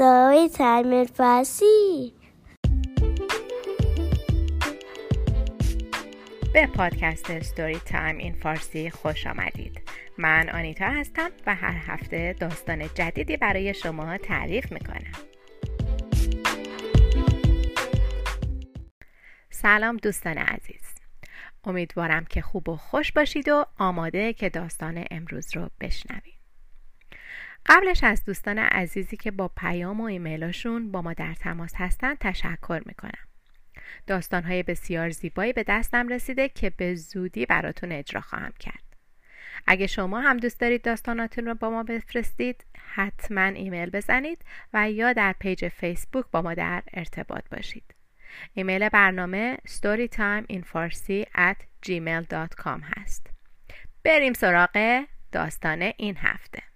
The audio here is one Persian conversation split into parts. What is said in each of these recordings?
ستای تعمیر فارسی به پادکست ستوری تایم این فارسی خوش آمدید. من آنیتا هستم و هر هفته داستان جدیدی برای شما تعریف می‌کنم. سلام دوستان عزیز. امیدوارم که خوب و خوش باشید و آماده که داستان امروز رو بشنوید. قبلش از دوستان عزیزی که با پیام و ایمیلاشون با ما در تماس هستن تشکر می‌کنم. داستانهای بسیار زیبایی به دستم رسیده که به زودی براتون اجرا خواهم کرد. اگه شما هم دوست دارید داستاناتون رو با ما بفرستید حتما ایمیل بزنید و یا در page فیسبوک با ما در ارتباط باشید. ایمیل برنامه storytimeinfarsi at gmail.com هست. بریم سراغ داستان این هفته.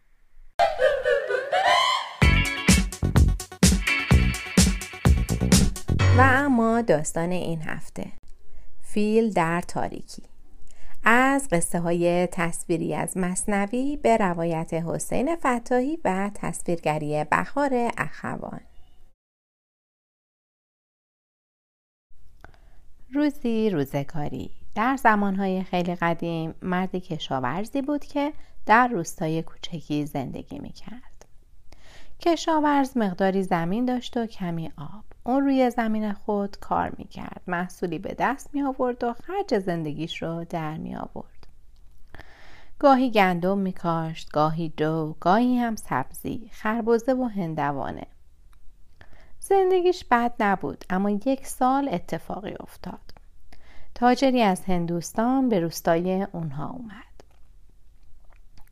داستان این هفته. فیل در تاریکی. از قصه های تصویری از مصنوی به روایت حسین فتاحی و تصویرگری بهار اخوان. روزی روزگاری. در زمانهای خیلی قدیم مردی کشاورزی بود که در روستای کوچکی زندگی می‌کرد. کشاورز مقداری زمین داشت و کمی آب. اون روی زمین خود کار می‌کرد. محصولی به دست می آورد و خرج زندگیش رو در می آورد گاهی گندم می کاشت گاهی جو گاهی هم سبزی خربزه و هندوانه. زندگیش بد نبود اما یک سال اتفاقی افتاد. تاجری از هندوستان به روستای اونها اومد.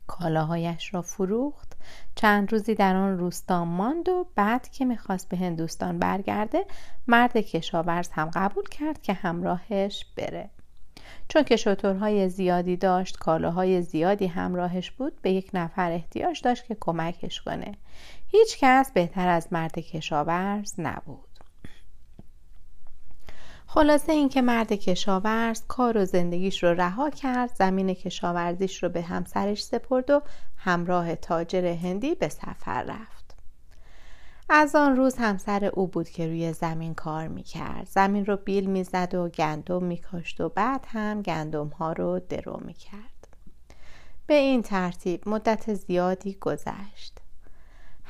کالاهایش را فروخت چند روزی در آن روستا ماند و بعد که می‌خواست به هندوستان برگرده مرد کشاورز هم قبول کرد که همراهش بره. چون که شطورهای زیادی داشت کالاهای زیادی همراهش بود به یک نفر احتیاج داشت که کمکش کنه. هیچ کس بهتر از مرد کشاورز نبود. خلاصه اینکه مرد کشاورز کار و زندگیش رو رها کرد زمین کشاورزیش رو به همسرش سپرد و همراه تاجر هندی به سفر رفت. از آن روز همسر او بود که روی زمین کار می‌کرد. زمین رو بیل می‌زد و گندم میکاشت و بعد هم گندم ها رو درو می‌کرد. به این ترتیب مدت زیادی گذشت.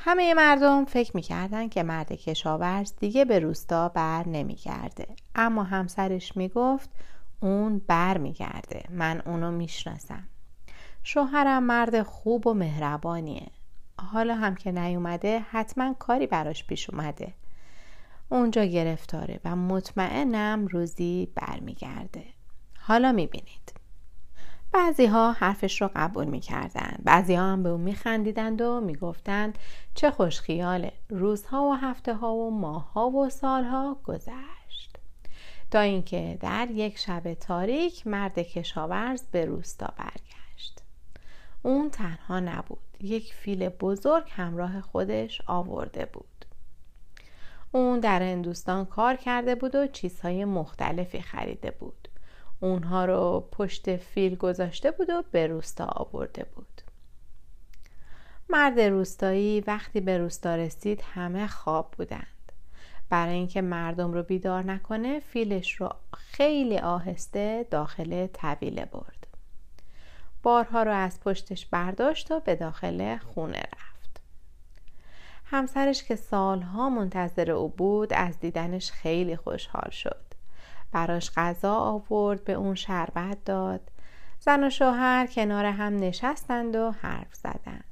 همه مردم فکر می‌کردن که مرد کشاورز دیگه به روستا بر نمیگرده. اما همسرش می‌گفت اون بر میگرده. من اونو می‌شناسم. شوهرم مرد خوب و مهربانیه. حالا هم که نیومده حتما کاری براش پیش اومده. اونجا گرفتاره و مطمئنم روزی برمیگرده. حالا می‌بینید. بعضی ها حرفش رو قبول می‌کردند بعضی ها هم به اون میخندیدند و می‌گفتند چه خوش خیاله روزها و هفته ها و ماه ها و سالها گذشت. تا اینکه در یک شب تاریک مرد کشاورز به روستا برگشت. اون تنها نبود یک فیل بزرگ همراه خودش آورده بود. اون در هندوستان کار کرده بود و چیزهای مختلفی خریده بود. اونها رو پشت فیل گذاشته بود و به روستا آورده بود. مرد روستایی وقتی به روستا رسید همه خواب بودند. برای اینکه مردم رو بیدار نکنه فیلش رو خیلی آهسته داخل طویله برد. بارها رو از پشتش برداشت و به داخل خونه رفت. همسرش که سالها منتظر او بود از دیدنش خیلی خوشحال شد. براش غذا آورد به اون شربت داد. زن و شوهر کنار هم نشستند و حرف زدند.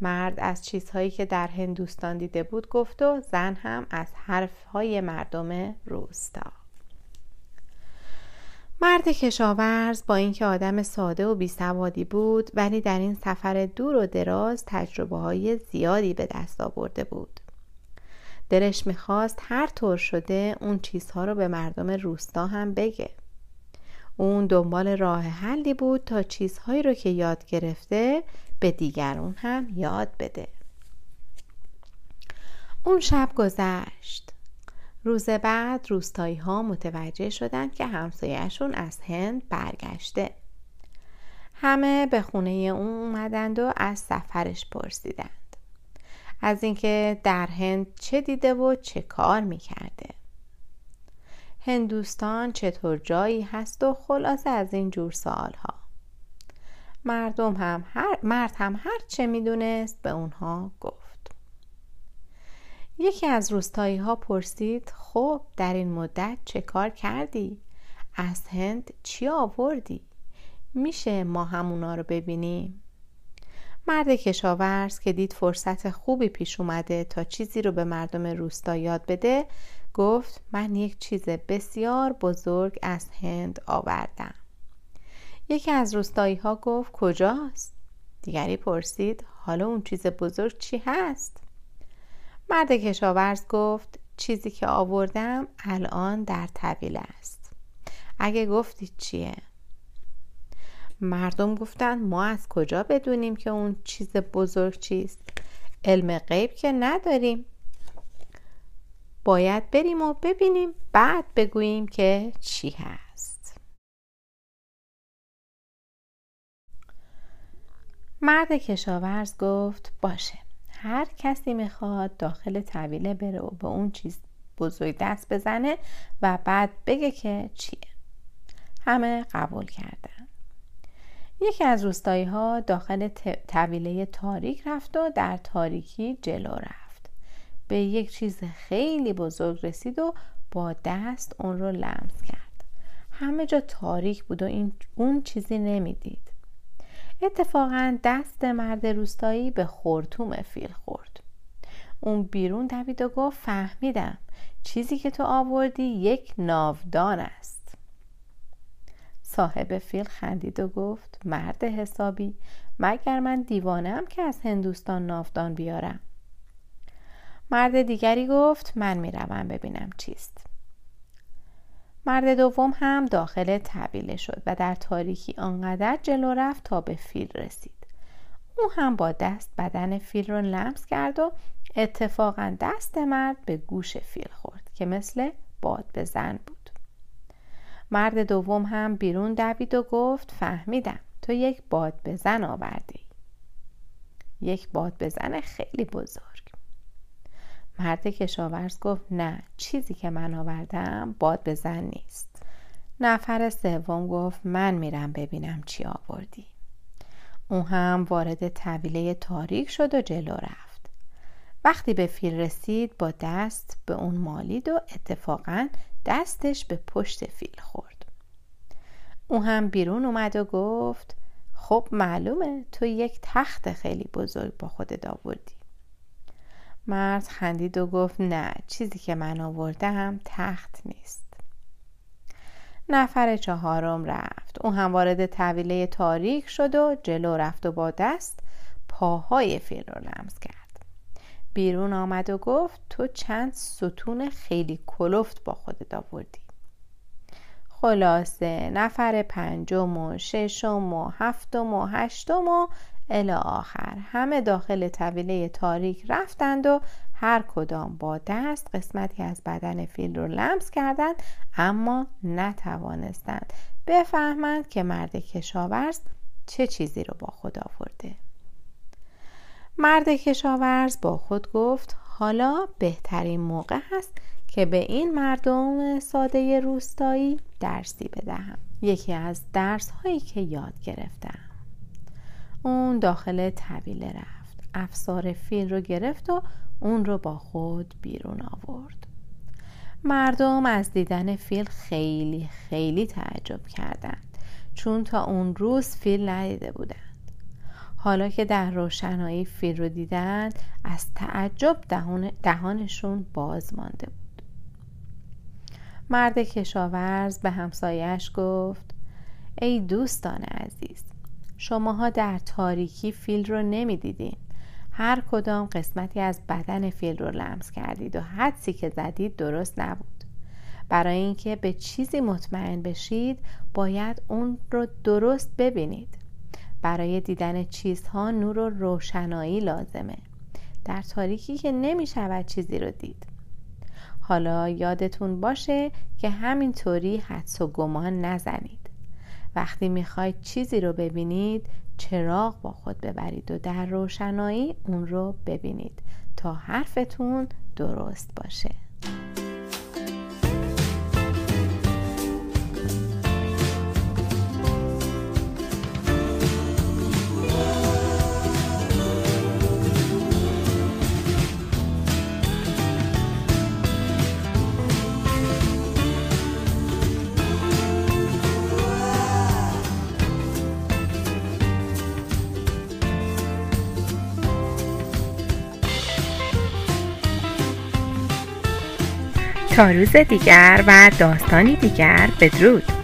مرد از چیزهایی که در هندوستان دیده بود گفت و زن هم از حرفهای مردم روستا. مرد کشاورز با اینکه آدم ساده و بیسوادی بود ولی در این سفر دور و دراز تجربه های زیادی به دست آورده بود. دلش می‌خواست هر طور شده اون چیزها رو به مردم روستا هم بگه. اون دنبال راه حلی بود تا چیزهایی رو که یاد گرفته به دیگرون هم یاد بده. اون شب گذشت. روز بعد روستایی ها متوجه شدند که همسایهشون از هند برگشته. همه به خونه اون اومدند و از سفرش پرسیدند. از اینکه در هند چه دیده و چه کار می‌کرده هندوستان چطور جایی هست و خلاصه از این جور سوال ها مردم هم هر مرد هم هر چه می‌دونست به اونها گفت یکی از روستایی ها پرسید خب در این مدت چه کار کردی؟ از هند چی آوردی؟ میشه ما همونا رو ببینیم؟ مرد کشاورز که دید فرصت خوبی پیش اومده تا چیزی رو به مردم روستا یاد بده گفت من یک چیز بسیار بزرگ از هند آوردم یکی از روستایی ها گفت کجاست؟ دیگری پرسید حالا اون چیز بزرگ چی هست؟ مرد کشاورز گفت چیزی که آوردم الان در طویله است اگه گفتید چیه؟ مردم گفتند ما از کجا بدونیم که اون چیز بزرگ چیست؟ علم غیب که نداریم. باید بریم و ببینیم بعد بگوییم که چی هست. مرد کشاورز گفت باشه. هر کسی می‌خواد داخل طویله بره و به اون چیز بزرگ دست بزنه و بعد بگه که چیه. همه قبول کردن. یکی از روستایی ها داخل طویله تاریک رفت و در تاریکی جلو رفت. به یک چیز خیلی بزرگ رسید و با دست اون رو لمس کرد. همه جا تاریک بود و این اون چیزی نمی‌دید. اتفاقا دست مرد روستایی به خورتوم فیل خورد. اون بیرون دوید و گفت فهمیدم. چیزی که تو آوردی یک ناودان است. صاحب فیل خندید و گفت مرد حسابی مگر من دیوانم که از هندوستان ناودان بیارم؟ مرد دیگری گفت من می‌روم ببینم چیست. مرد دوم هم داخل طبیله شد و در تاریکی آنقدر جلو رفت تا به فیل رسید. او هم با دست بدن فیل رو لمس کرد و اتفاقا دست مرد به گوش فیل خورد که مثل باد به زن بود. مرد دوم هم بیرون دوید و گفت فهمیدم. تو یک باد بزن آوردی. یک باد بزن خیلی بزرگ. مرد کشاورز گفت نه چیزی که من آوردم باد بزن نیست. نفر سوم گفت من میرم ببینم چی آوردی. او هم وارد طویله تاریک شد و جلو رفت. وقتی به فیل رسید با دست به اون مالید و اتفاقا دستش به پشت فیل خورد. او هم بیرون اومد و گفت خب معلومه تو یک تخت خیلی بزرگ با خودت آوردی. مرد خندید و گفت نه چیزی که من آوردم تخت نیست. نفر چهارم رفت. او هم وارد طویله تاریک شد و جلو رفت و با دست پاهای فیل رو لمس کرد. بیرون آمد و گفت تو چند ستون خیلی کلفت با خودت آوردی. خلاصه نفر پنجم و ششم و هفتم و هشتم و الی آخر. همه داخل طویله تاریک رفتند و هر کدام با دست قسمتی از بدن فیل رو لمس کردند اما نتوانستند. بفهمند که مرد کشاورز چه چیزی رو با خود آورده. مرد کشاورز با خود گفت حالا بهترین موقع هست که به این مردم ساده روستایی درسی بدهم. یکی از درس هایی که یاد گرفتم. اون داخل طویله رفت افسار فیل رو گرفت و اون رو با خود بیرون آورد. مردم از دیدن فیل خیلی خیلی تعجب کردند چون تا اون روز فیل ندیده بودند حالا که در روشنایی فیل رو دیدند از تعجب دهانشون باز مانده بود. مرد کشاورز به همسایش گفت ای دوستان عزیز شماها در تاریکی فیل رو نمی‌دیدین. هر کدام قسمتی از بدن فیل رو لمس کردید و حدسی که زدید درست نبود. برای اینکه به چیزی مطمئن بشید باید اون رو درست ببینید. برای دیدن چیزها نور و روشنایی لازمه. در تاریکی که نمی شود چیزی رو دید. حالا یادتون باشه که همینطوری حدس و گمان نزنید. وقتی می‌خواید چیزی رو ببینید چراغ با خود ببرید و در روشنایی اون رو ببینید تا حرفتون درست باشه. تا روز دیگر و داستانی دیگر بدرود.